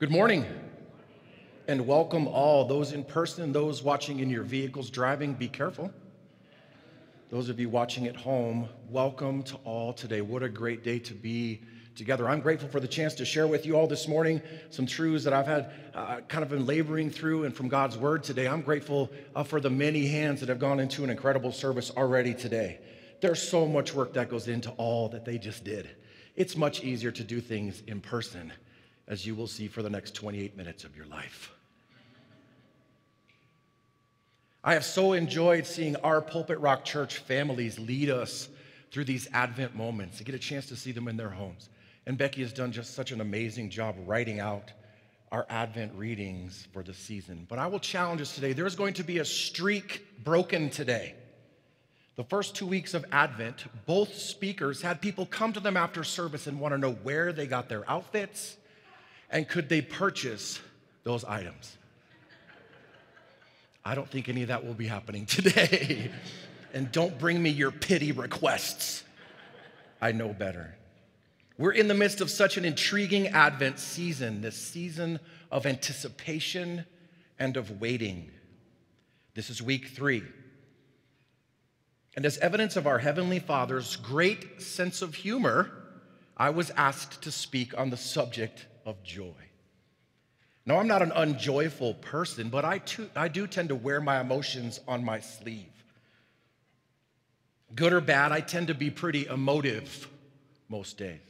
Good morning and welcome all those in person, those watching in your vehicles driving. Be careful. Those of you watching at home, welcome to all today. What a great day to be together. I'm grateful for the chance to share with you all this morning some truths that I've had uh, kind of been laboring through and from God's word today. I'm grateful uh, for the many hands that have gone into an incredible service already today. There's so much work that goes into all that they just did. It's much easier to do things in person, as you will see for the next 28 minutes of your life. I have so enjoyed seeing our Pulpit Rock Church families lead us through these Advent moments and get a chance to see them in their homes. And Becky has done just such an amazing job writing out our Advent readings for the season. But I will challenge us today. There's going to be a streak broken today. The first two weeks of Advent, both speakers had people come to them after service and want to know where they got their outfits and could they purchase those items. I don't think any of that will be happening today. and don't bring me your pity requests. I know better. We're in the midst of such an intriguing Advent season, this season of anticipation and of waiting. This is week three. And as evidence of our Heavenly Father's great sense of humor, I was asked to speak on the subject of joy. Now, I'm not an unjoyful person, but I, too, I do tend to wear my emotions on my sleeve. Good or bad, I tend to be pretty emotive most days.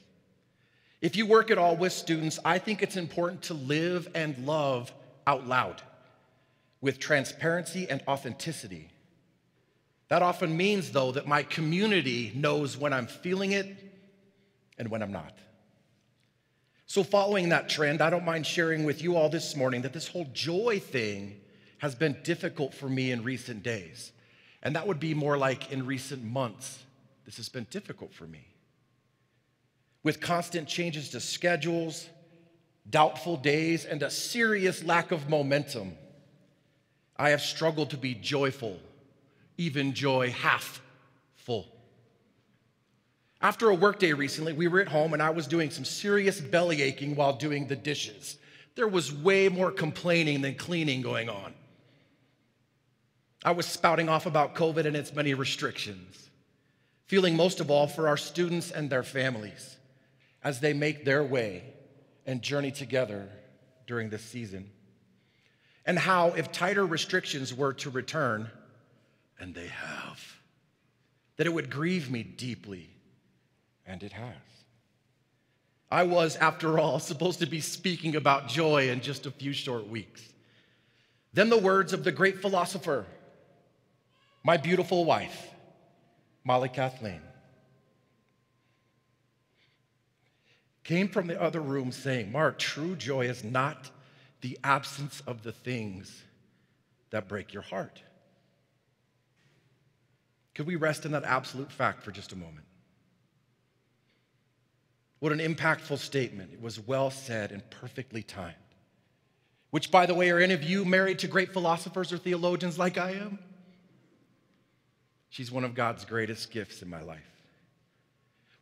If you work at all with students, I think it's important to live and love out loud with transparency and authenticity. That often means, though, that my community knows when I'm feeling it and when I'm not. So, following that trend, I don't mind sharing with you all this morning that this whole joy thing has been difficult for me in recent days. And that would be more like in recent months. This has been difficult for me with constant changes to schedules, doubtful days, and a serious lack of momentum, I have struggled to be joyful, even joy half full. After a workday recently, we were at home and I was doing some serious belly aching while doing the dishes. There was way more complaining than cleaning going on. I was spouting off about COVID and its many restrictions, feeling most of all for our students and their families as they make their way and journey together during this season. And how, if tighter restrictions were to return, and they have, that it would grieve me deeply, and it has. I was, after all, supposed to be speaking about joy in just a few short weeks. Then the words of the great philosopher, my beautiful wife, Molly Kathleen. came from the other room saying, Mark, true joy is not the absence of the things that break your heart. Could we rest in that absolute fact for just a moment? What an impactful statement. It was well said and perfectly timed. Which, by the way, are any of you married to great philosophers or theologians like I am? She's one of God's greatest gifts in my life.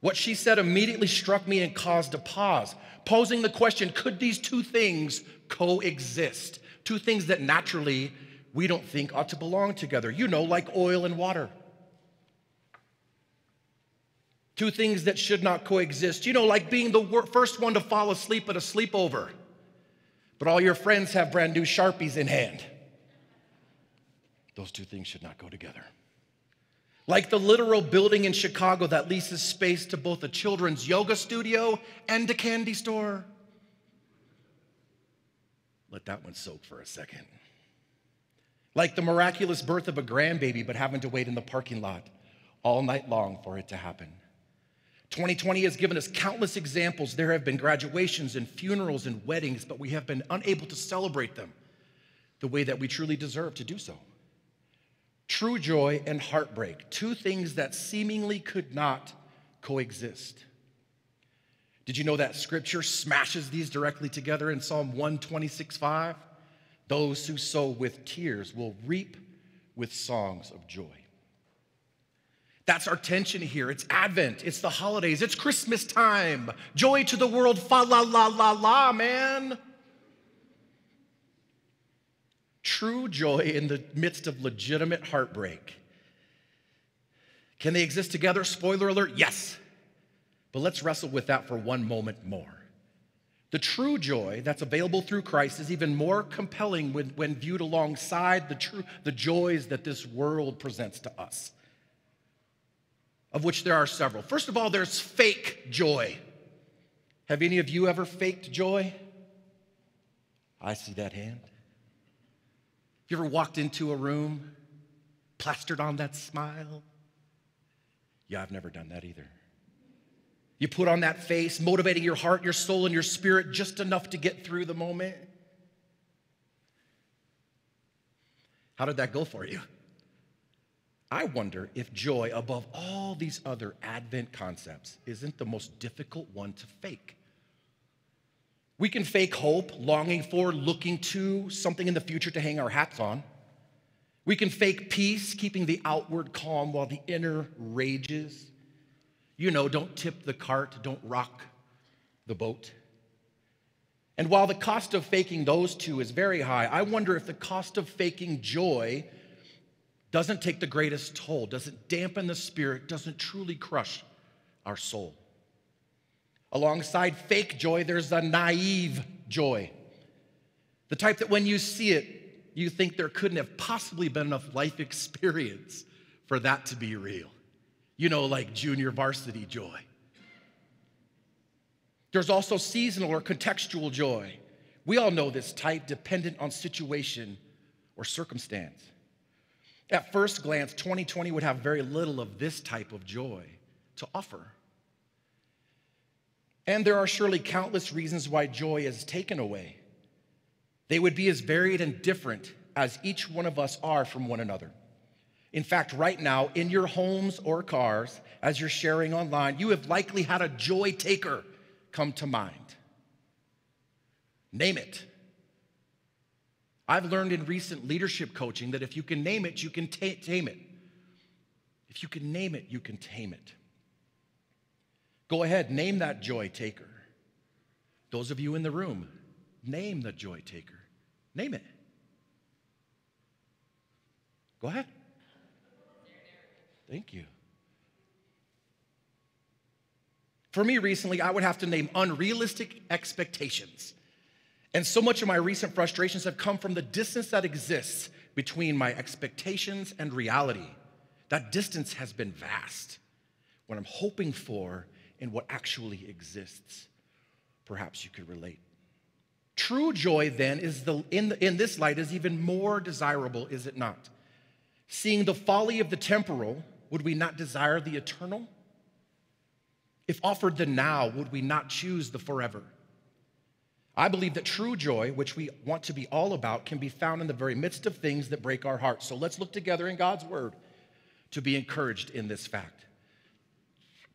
What she said immediately struck me and caused a pause, posing the question could these two things coexist? Two things that naturally we don't think ought to belong together, you know, like oil and water. Two things that should not coexist, you know, like being the first one to fall asleep at a sleepover, but all your friends have brand new Sharpies in hand. Those two things should not go together. Like the literal building in Chicago that leases space to both a children's yoga studio and a candy store. Let that one soak for a second. Like the miraculous birth of a grandbaby, but having to wait in the parking lot all night long for it to happen. 2020 has given us countless examples. There have been graduations and funerals and weddings, but we have been unable to celebrate them the way that we truly deserve to do so. True joy and heartbreak, two things that seemingly could not coexist. Did you know that scripture smashes these directly together in Psalm 126 5? Those who sow with tears will reap with songs of joy. That's our tension here. It's Advent, it's the holidays, it's Christmas time. Joy to the world, fa la la la la, man. true joy in the midst of legitimate heartbreak. Can they exist together? Spoiler alert, yes. But let's wrestle with that for one moment more. The true joy that's available through Christ is even more compelling when, when viewed alongside the, true, the joys that this world presents to us, of which there are several. First of all, there's fake joy. Have any of you ever faked joy? I see that hand. You ever walked into a room, plastered on that smile? Yeah, I've never done that either. You put on that face, motivating your heart, your soul, and your spirit just enough to get through the moment. How did that go for you? I wonder if joy, above all these other Advent concepts, isn't the most difficult one to fake. We can fake hope, longing for, looking to something in the future to hang our hats on. We can fake peace, keeping the outward calm while the inner rages. You know, don't tip the cart, don't rock the boat. And while the cost of faking those two is very high, I wonder if the cost of faking joy doesn't take the greatest toll, doesn't dampen the spirit, doesn't truly crush our soul. Alongside fake joy, there's a naive joy. The type that when you see it, you think there couldn't have possibly been enough life experience for that to be real you know, like junior varsity joy. There's also seasonal or contextual joy. We all know this type, dependent on situation or circumstance. At first glance, 2020 would have very little of this type of joy to offer. And there are surely countless reasons why joy is taken away. They would be as varied and different as each one of us are from one another. In fact, right now, in your homes or cars, as you're sharing online, you have likely had a joy taker come to mind. Name it. I've learned in recent leadership coaching that if you can name it, you can tame it. If you can name it, you can tame it. Go ahead, name that joy taker. Those of you in the room, name the joy taker. Name it. Go ahead. Thank you. For me recently, I would have to name unrealistic expectations. And so much of my recent frustrations have come from the distance that exists between my expectations and reality. That distance has been vast. What I'm hoping for and what actually exists. Perhaps you could relate. True joy, then, is the, in, the, in this light is even more desirable, is it not? Seeing the folly of the temporal would we not desire the eternal? If offered the now, would we not choose the forever? I believe that true joy, which we want to be all about, can be found in the very midst of things that break our hearts. So let's look together in God's word to be encouraged in this fact.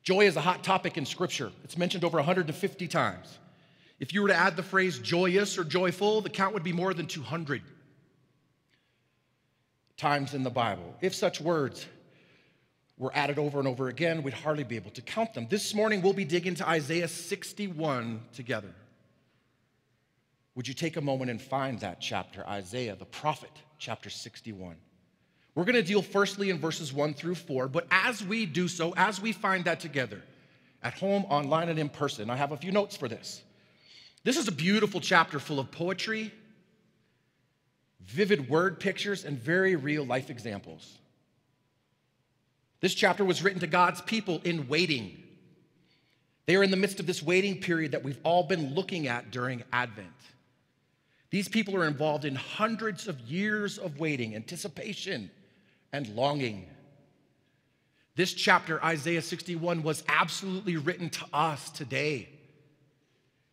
Joy is a hot topic in Scripture, it's mentioned over 150 times. If you were to add the phrase joyous or joyful, the count would be more than 200 times in the Bible. If such words were added over and over again, we'd hardly be able to count them. This morning, we'll be digging to Isaiah 61 together. Would you take a moment and find that chapter, Isaiah, the prophet, chapter 61? We're going to deal firstly in verses 1 through 4, but as we do so, as we find that together, at home, online, and in person, I have a few notes for this. This is a beautiful chapter full of poetry, vivid word pictures, and very real life examples. This chapter was written to God's people in waiting. They are in the midst of this waiting period that we've all been looking at during Advent. These people are involved in hundreds of years of waiting, anticipation, and longing. This chapter, Isaiah 61, was absolutely written to us today.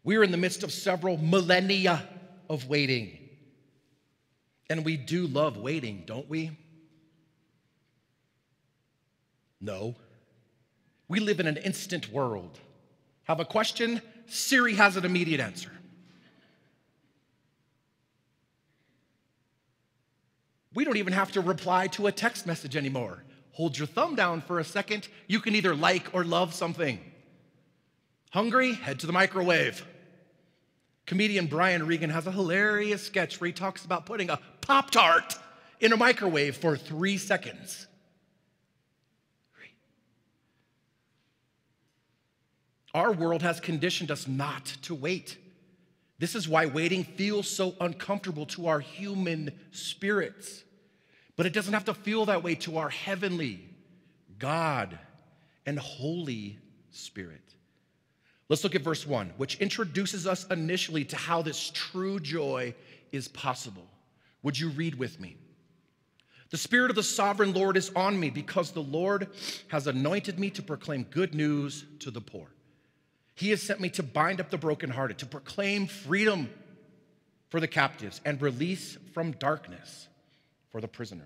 We are in the midst of several millennia of waiting. And we do love waiting, don't we? No. We live in an instant world. Have a question? Siri has an immediate answer. We don't even have to reply to a text message anymore. Hold your thumb down for a second. You can either like or love something. Hungry? Head to the microwave. Comedian Brian Regan has a hilarious sketch where he talks about putting a Pop Tart in a microwave for three seconds. Our world has conditioned us not to wait. This is why waiting feels so uncomfortable to our human spirits. But it doesn't have to feel that way to our heavenly God and Holy Spirit. Let's look at verse 1, which introduces us initially to how this true joy is possible. Would you read with me? The Spirit of the sovereign Lord is on me because the Lord has anointed me to proclaim good news to the poor. He has sent me to bind up the brokenhearted, to proclaim freedom for the captives and release from darkness for the prisoners.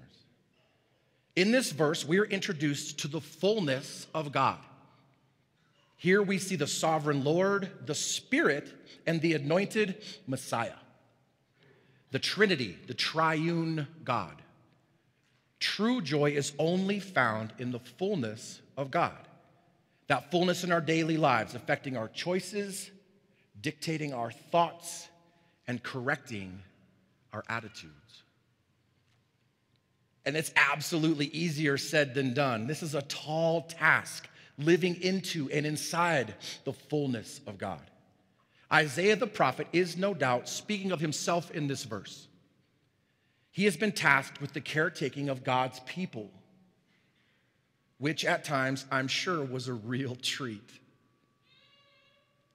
In this verse, we are introduced to the fullness of God. Here we see the sovereign Lord, the Spirit, and the anointed Messiah. The Trinity, the triune God. True joy is only found in the fullness of God. That fullness in our daily lives, affecting our choices, dictating our thoughts, and correcting our attitudes. And it's absolutely easier said than done. This is a tall task living into and inside the fullness of God. Isaiah the prophet is no doubt speaking of himself in this verse. He has been tasked with the caretaking of God's people, which at times I'm sure was a real treat.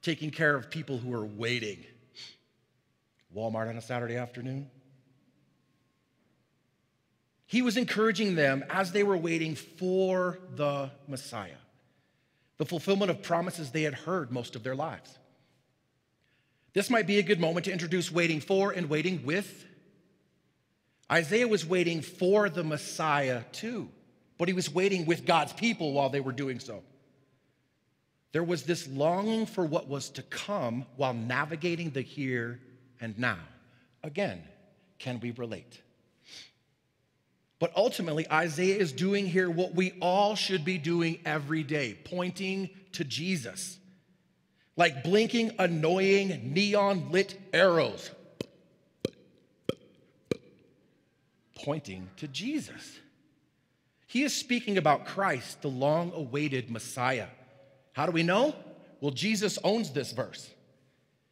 Taking care of people who are waiting. Walmart on a Saturday afternoon. He was encouraging them as they were waiting for the Messiah the fulfillment of promises they had heard most of their lives. This might be a good moment to introduce waiting for and waiting with. Isaiah was waiting for the Messiah too, but he was waiting with God's people while they were doing so. There was this longing for what was to come while navigating the here and now. Again, can we relate? But ultimately, Isaiah is doing here what we all should be doing every day, pointing to Jesus. Like blinking, annoying, neon lit arrows, pointing to Jesus. He is speaking about Christ, the long awaited Messiah. How do we know? Well, Jesus owns this verse.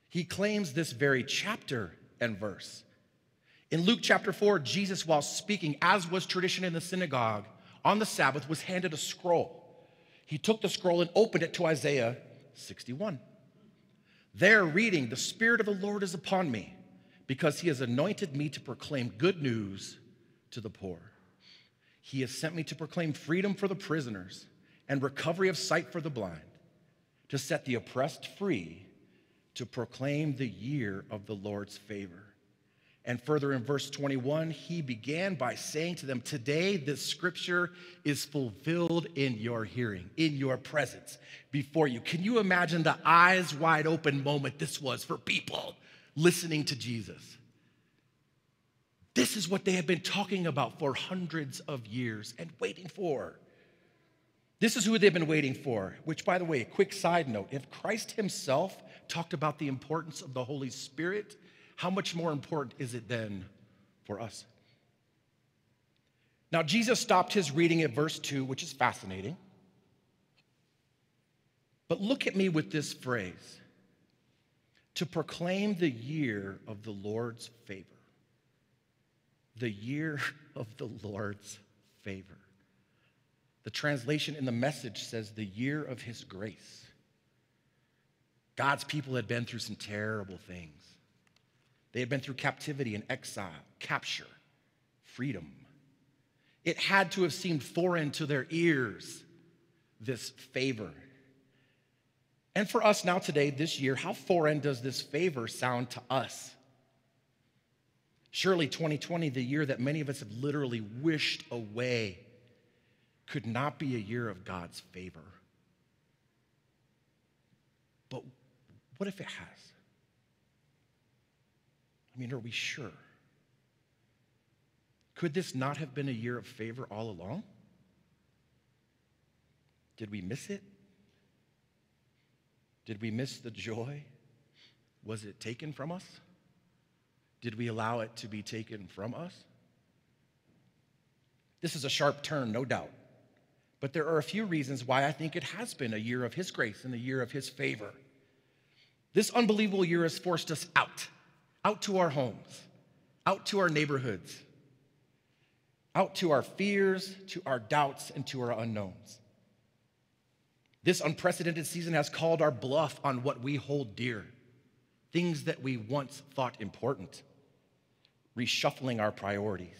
He claims this very chapter and verse. In Luke chapter 4, Jesus, while speaking, as was tradition in the synagogue, on the Sabbath was handed a scroll. He took the scroll and opened it to Isaiah 61. There, reading, The Spirit of the Lord is upon me, because he has anointed me to proclaim good news to the poor. He has sent me to proclaim freedom for the prisoners and recovery of sight for the blind, to set the oppressed free, to proclaim the year of the Lord's favor. And further in verse 21, he began by saying to them, Today this scripture is fulfilled in your hearing, in your presence, before you. Can you imagine the eyes wide open moment this was for people listening to Jesus? This is what they have been talking about for hundreds of years and waiting for. This is who they've been waiting for, which, by the way, a quick side note if Christ himself talked about the importance of the Holy Spirit, how much more important is it then for us? Now, Jesus stopped his reading at verse 2, which is fascinating. But look at me with this phrase to proclaim the year of the Lord's favor. The year of the Lord's favor. The translation in the message says the year of his grace. God's people had been through some terrible things. They had been through captivity and exile, capture, freedom. It had to have seemed foreign to their ears, this favor. And for us now, today, this year, how foreign does this favor sound to us? Surely 2020, the year that many of us have literally wished away, could not be a year of God's favor. But what if it has? I mean, are we sure? Could this not have been a year of favor all along? Did we miss it? Did we miss the joy? Was it taken from us? Did we allow it to be taken from us? This is a sharp turn, no doubt. But there are a few reasons why I think it has been a year of His grace and a year of His favor. This unbelievable year has forced us out, out to our homes, out to our neighborhoods, out to our fears, to our doubts, and to our unknowns. This unprecedented season has called our bluff on what we hold dear, things that we once thought important, reshuffling our priorities.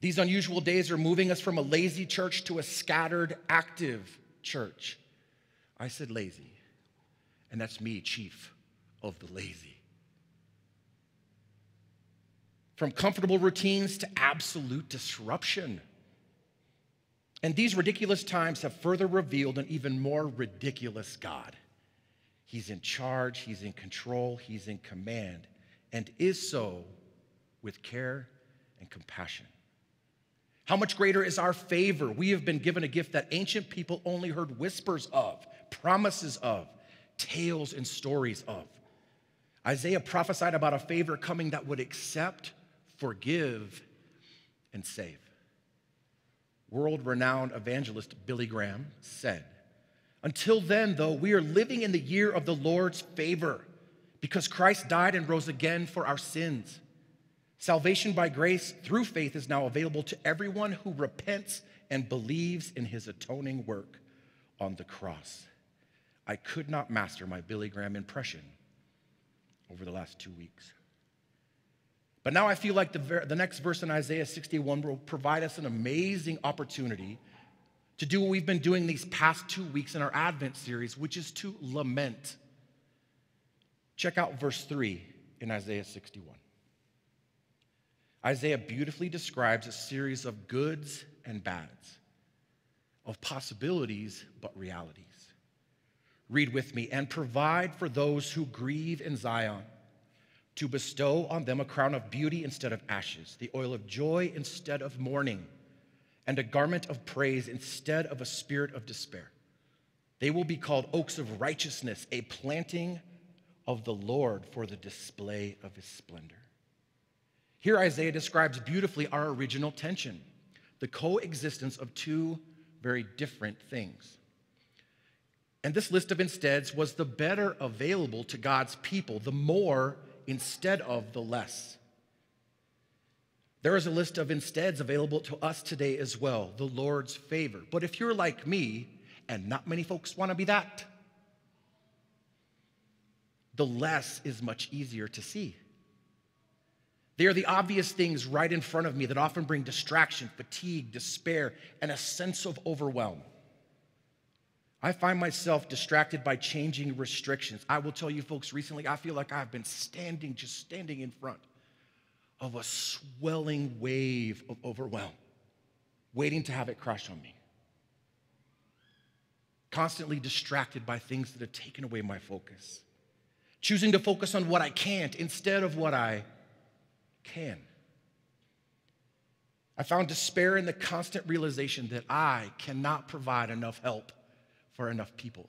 These unusual days are moving us from a lazy church to a scattered, active church. I said lazy, and that's me, chief of the lazy. From comfortable routines to absolute disruption. And these ridiculous times have further revealed an even more ridiculous God. He's in charge, He's in control, He's in command, and is so with care and compassion. How much greater is our favor? We have been given a gift that ancient people only heard whispers of, promises of, tales and stories of. Isaiah prophesied about a favor coming that would accept, forgive, and save. World renowned evangelist Billy Graham said, Until then, though, we are living in the year of the Lord's favor because Christ died and rose again for our sins. Salvation by grace through faith is now available to everyone who repents and believes in his atoning work on the cross. I could not master my Billy Graham impression over the last two weeks. But now I feel like the, ver- the next verse in Isaiah 61 will provide us an amazing opportunity to do what we've been doing these past two weeks in our Advent series, which is to lament. Check out verse 3 in Isaiah 61. Isaiah beautifully describes a series of goods and bads, of possibilities but realities. Read with me and provide for those who grieve in Zion, to bestow on them a crown of beauty instead of ashes, the oil of joy instead of mourning, and a garment of praise instead of a spirit of despair. They will be called oaks of righteousness, a planting of the Lord for the display of his splendor. Here, Isaiah describes beautifully our original tension the coexistence of two very different things. And this list of insteads was the better available to God's people, the more instead of the less. There is a list of insteads available to us today as well, the Lord's favor. But if you're like me, and not many folks want to be that, the less is much easier to see. They are the obvious things right in front of me that often bring distraction, fatigue, despair, and a sense of overwhelm. I find myself distracted by changing restrictions. I will tell you, folks, recently I feel like I've been standing, just standing in front of a swelling wave of overwhelm, waiting to have it crash on me. Constantly distracted by things that have taken away my focus. Choosing to focus on what I can't instead of what I can. I found despair in the constant realization that I cannot provide enough help for enough people.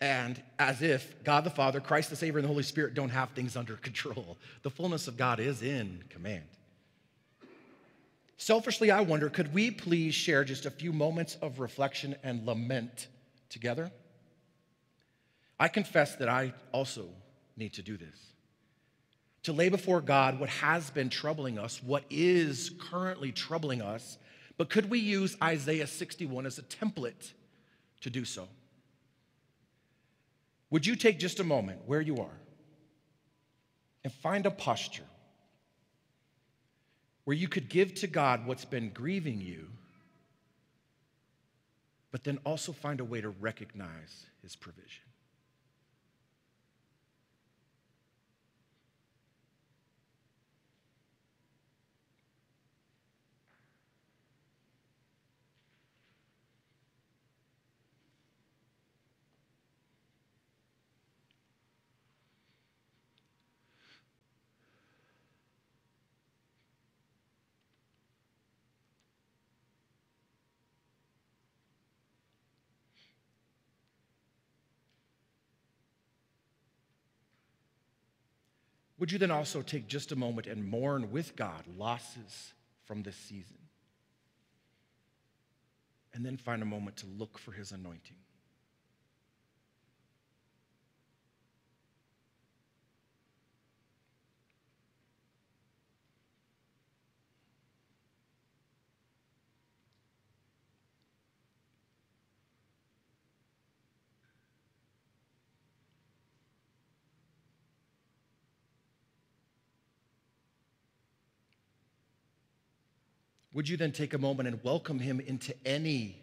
And as if God the Father, Christ the Savior, and the Holy Spirit don't have things under control, the fullness of God is in command. Selfishly, I wonder could we please share just a few moments of reflection and lament together? I confess that I also need to do this to lay before God what has been troubling us, what is currently troubling us. But could we use Isaiah 61 as a template to do so? Would you take just a moment where you are and find a posture where you could give to God what's been grieving you, but then also find a way to recognize His provision? Would you then also take just a moment and mourn with God losses from this season? And then find a moment to look for his anointing. Would you then take a moment and welcome him into any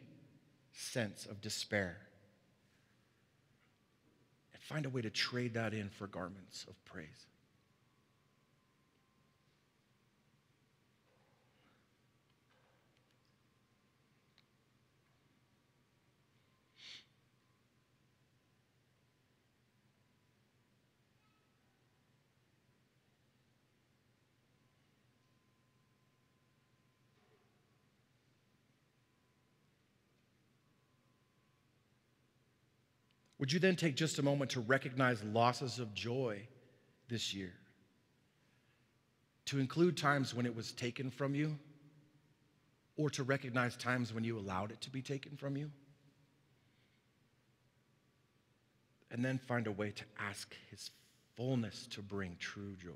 sense of despair? And find a way to trade that in for garments of praise. Would you then take just a moment to recognize losses of joy this year? To include times when it was taken from you, or to recognize times when you allowed it to be taken from you? And then find a way to ask His fullness to bring true joy.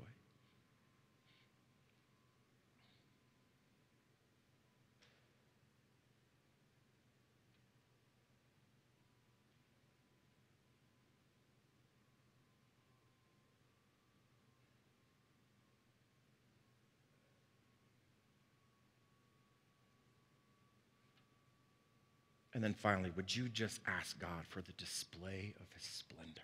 And then finally, would you just ask God for the display of his splendor?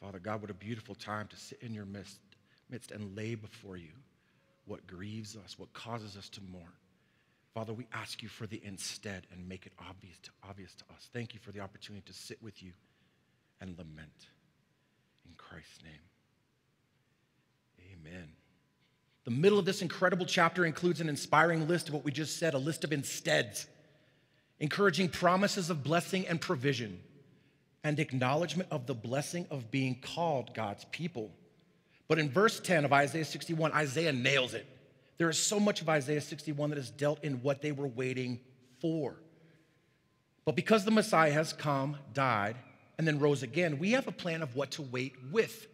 Father God, what a beautiful time to sit in your midst, midst and lay before you what grieves us, what causes us to mourn. Father, we ask you for the instead and make it obvious to, obvious to us. Thank you for the opportunity to sit with you and lament. In Christ's name, amen. The middle of this incredible chapter includes an inspiring list of what we just said, a list of insteads, encouraging promises of blessing and provision, and acknowledgement of the blessing of being called God's people. But in verse 10 of Isaiah 61, Isaiah nails it. There is so much of Isaiah 61 that is dealt in what they were waiting for. But because the Messiah has come, died, and then rose again, we have a plan of what to wait with.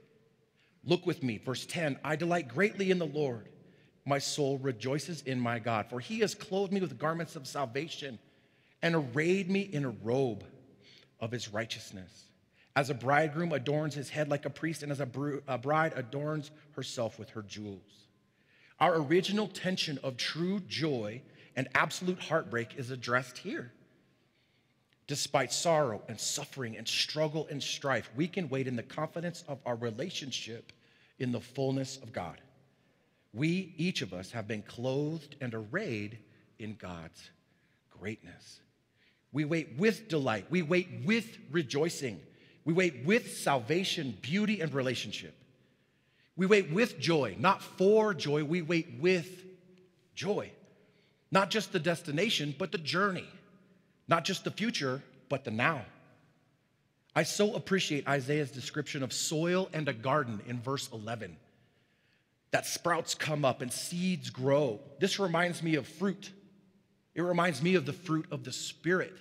Look with me, verse 10 I delight greatly in the Lord. My soul rejoices in my God, for he has clothed me with garments of salvation and arrayed me in a robe of his righteousness. As a bridegroom adorns his head like a priest, and as a, bride adorns herself with her jewels. Our original tension of true joy and absolute heartbreak is addressed here. Despite sorrow and suffering and struggle and strife, we can wait in the confidence of our relationship in the fullness of God. We, each of us, have been clothed and arrayed in God's greatness. We wait with delight, we wait with rejoicing. We wait with salvation, beauty, and relationship. We wait with joy, not for joy. We wait with joy. Not just the destination, but the journey. Not just the future, but the now. I so appreciate Isaiah's description of soil and a garden in verse 11. That sprouts come up and seeds grow. This reminds me of fruit. It reminds me of the fruit of the Spirit.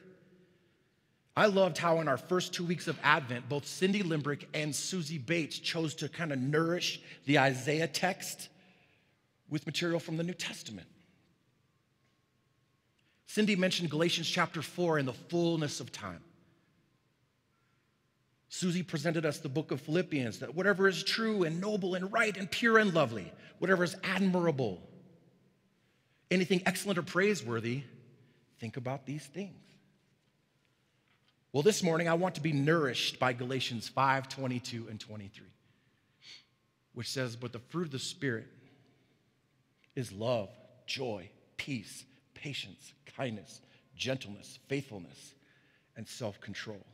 I loved how in our first two weeks of Advent, both Cindy Limbrick and Susie Bates chose to kind of nourish the Isaiah text with material from the New Testament. Cindy mentioned Galatians chapter 4 in the fullness of time. Susie presented us the book of Philippians that whatever is true and noble and right and pure and lovely, whatever is admirable, anything excellent or praiseworthy, think about these things. Well, this morning I want to be nourished by Galatians 5 22 and 23, which says, But the fruit of the Spirit is love, joy, peace, patience, kindness, gentleness, faithfulness, and self control.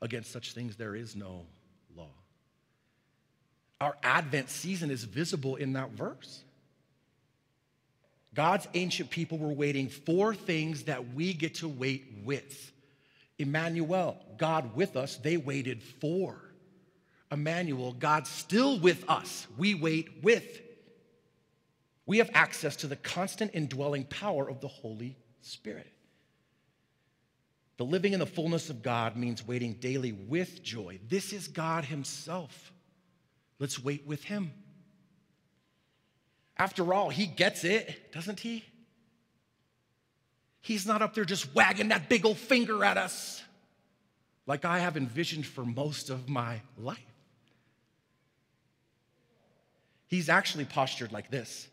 Against such things there is no law. Our Advent season is visible in that verse. God's ancient people were waiting for things that we get to wait with. Emmanuel, God with us, they waited for. Emmanuel, God still with us, we wait with. We have access to the constant indwelling power of the Holy Spirit. The living in the fullness of God means waiting daily with joy. This is God Himself. Let's wait with Him. After all, He gets it, doesn't He? He's not up there just wagging that big old finger at us like I have envisioned for most of my life. He's actually postured like this.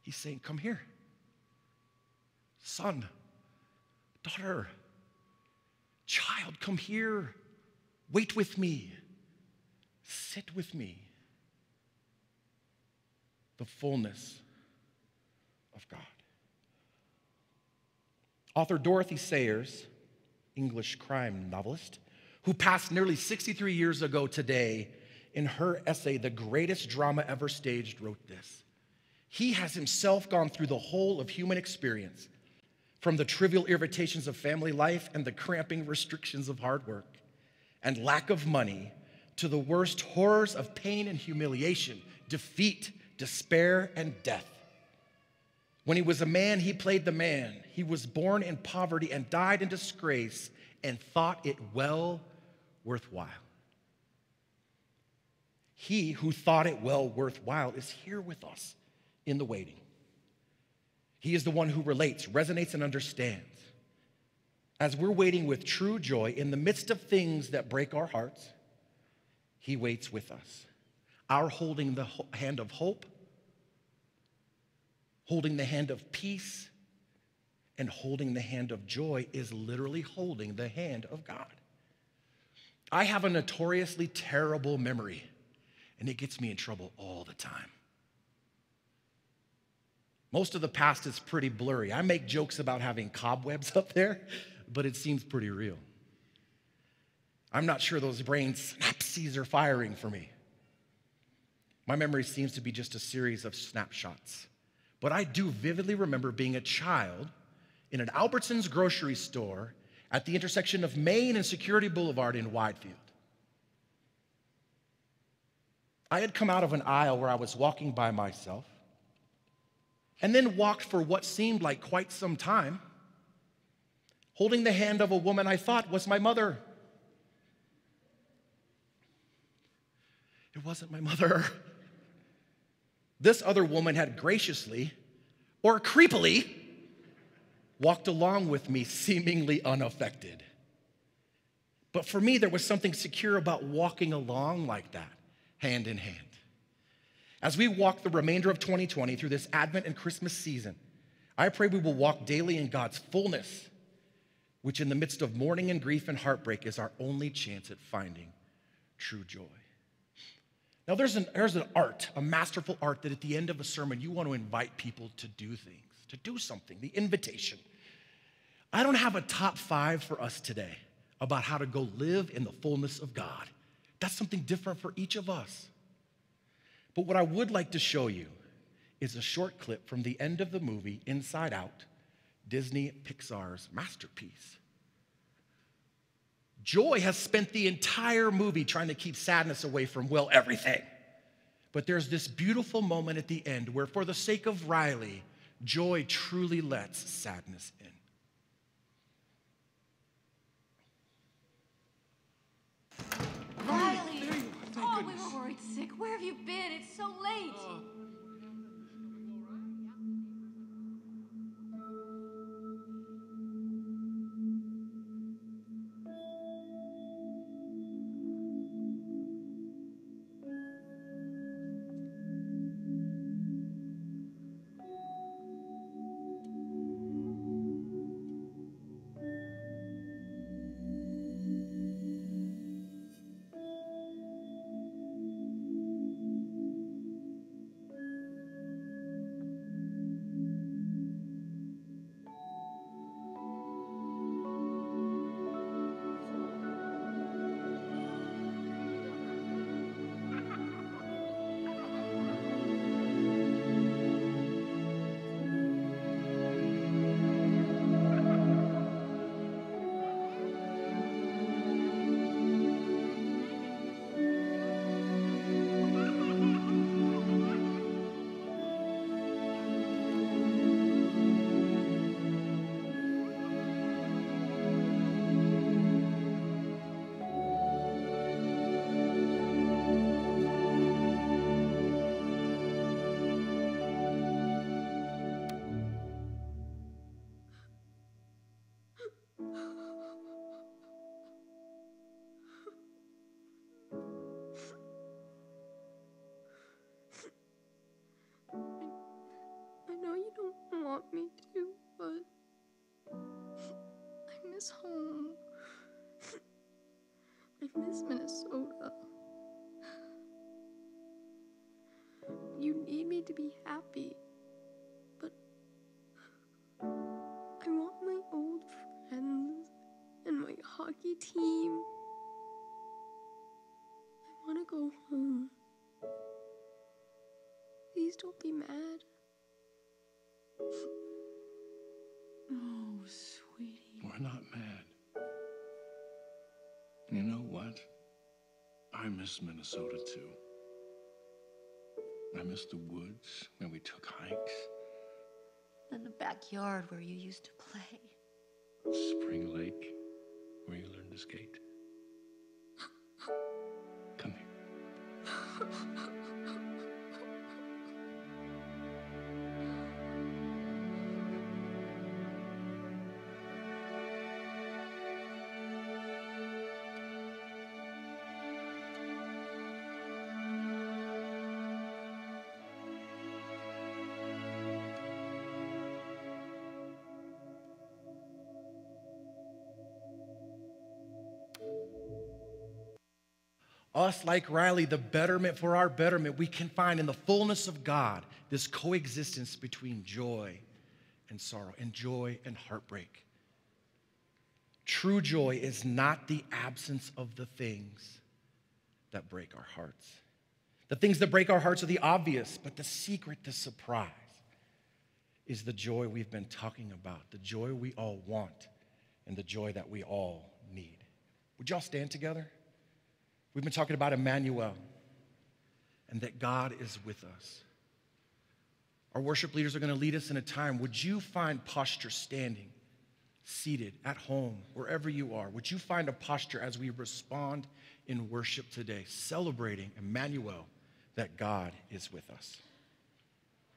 He's saying, Come here, son, daughter, child, come here, wait with me, sit with me. The fullness of God. Author Dorothy Sayers, English crime novelist, who passed nearly 63 years ago today, in her essay, The Greatest Drama Ever Staged, wrote this He has himself gone through the whole of human experience, from the trivial irritations of family life and the cramping restrictions of hard work and lack of money to the worst horrors of pain and humiliation, defeat, despair, and death. When he was a man, he played the man. He was born in poverty and died in disgrace and thought it well worthwhile. He who thought it well worthwhile is here with us in the waiting. He is the one who relates, resonates, and understands. As we're waiting with true joy in the midst of things that break our hearts, He waits with us. Our holding the hand of hope, holding the hand of peace, and holding the hand of joy is literally holding the hand of God. I have a notoriously terrible memory and it gets me in trouble all the time. Most of the past is pretty blurry. I make jokes about having cobwebs up there, but it seems pretty real. I'm not sure those brain synapses are firing for me. My memory seems to be just a series of snapshots. But I do vividly remember being a child in an Albertsons grocery store at the intersection of Main and Security Boulevard in Widefield. I had come out of an aisle where I was walking by myself and then walked for what seemed like quite some time, holding the hand of a woman I thought was my mother. It wasn't my mother. This other woman had graciously or creepily walked along with me, seemingly unaffected. But for me, there was something secure about walking along like that hand in hand. As we walk the remainder of 2020 through this Advent and Christmas season, I pray we will walk daily in God's fullness, which in the midst of mourning and grief and heartbreak is our only chance at finding true joy. Now, there's an, there's an art, a masterful art, that at the end of a sermon, you want to invite people to do things, to do something, the invitation. I don't have a top five for us today about how to go live in the fullness of God. That's something different for each of us. But what I would like to show you is a short clip from the end of the movie Inside Out, Disney Pixar's masterpiece. Joy has spent the entire movie trying to keep sadness away from, well, everything. But there's this beautiful moment at the end where, for the sake of Riley, joy truly lets sadness in. Riley! Oh, we were worried sick. Where have you been? It's so late. Uh. want me to, but I miss home. I miss Minnesota. You need me to be happy, but I want my old friends and my hockey team. I want to go home. Please don't be mad. Miss Minnesota too. I miss the woods where we took hikes, And the backyard where you used to play. Spring Lake where you learned to skate. Us, like Riley, the betterment for our betterment, we can find in the fullness of God this coexistence between joy and sorrow, and joy and heartbreak. True joy is not the absence of the things that break our hearts. The things that break our hearts are the obvious, but the secret, the surprise, is the joy we've been talking about, the joy we all want, and the joy that we all need. Would y'all stand together? We've been talking about Emmanuel and that God is with us. Our worship leaders are going to lead us in a time. Would you find posture standing, seated, at home, wherever you are? Would you find a posture as we respond in worship today, celebrating Emmanuel, that God is with us?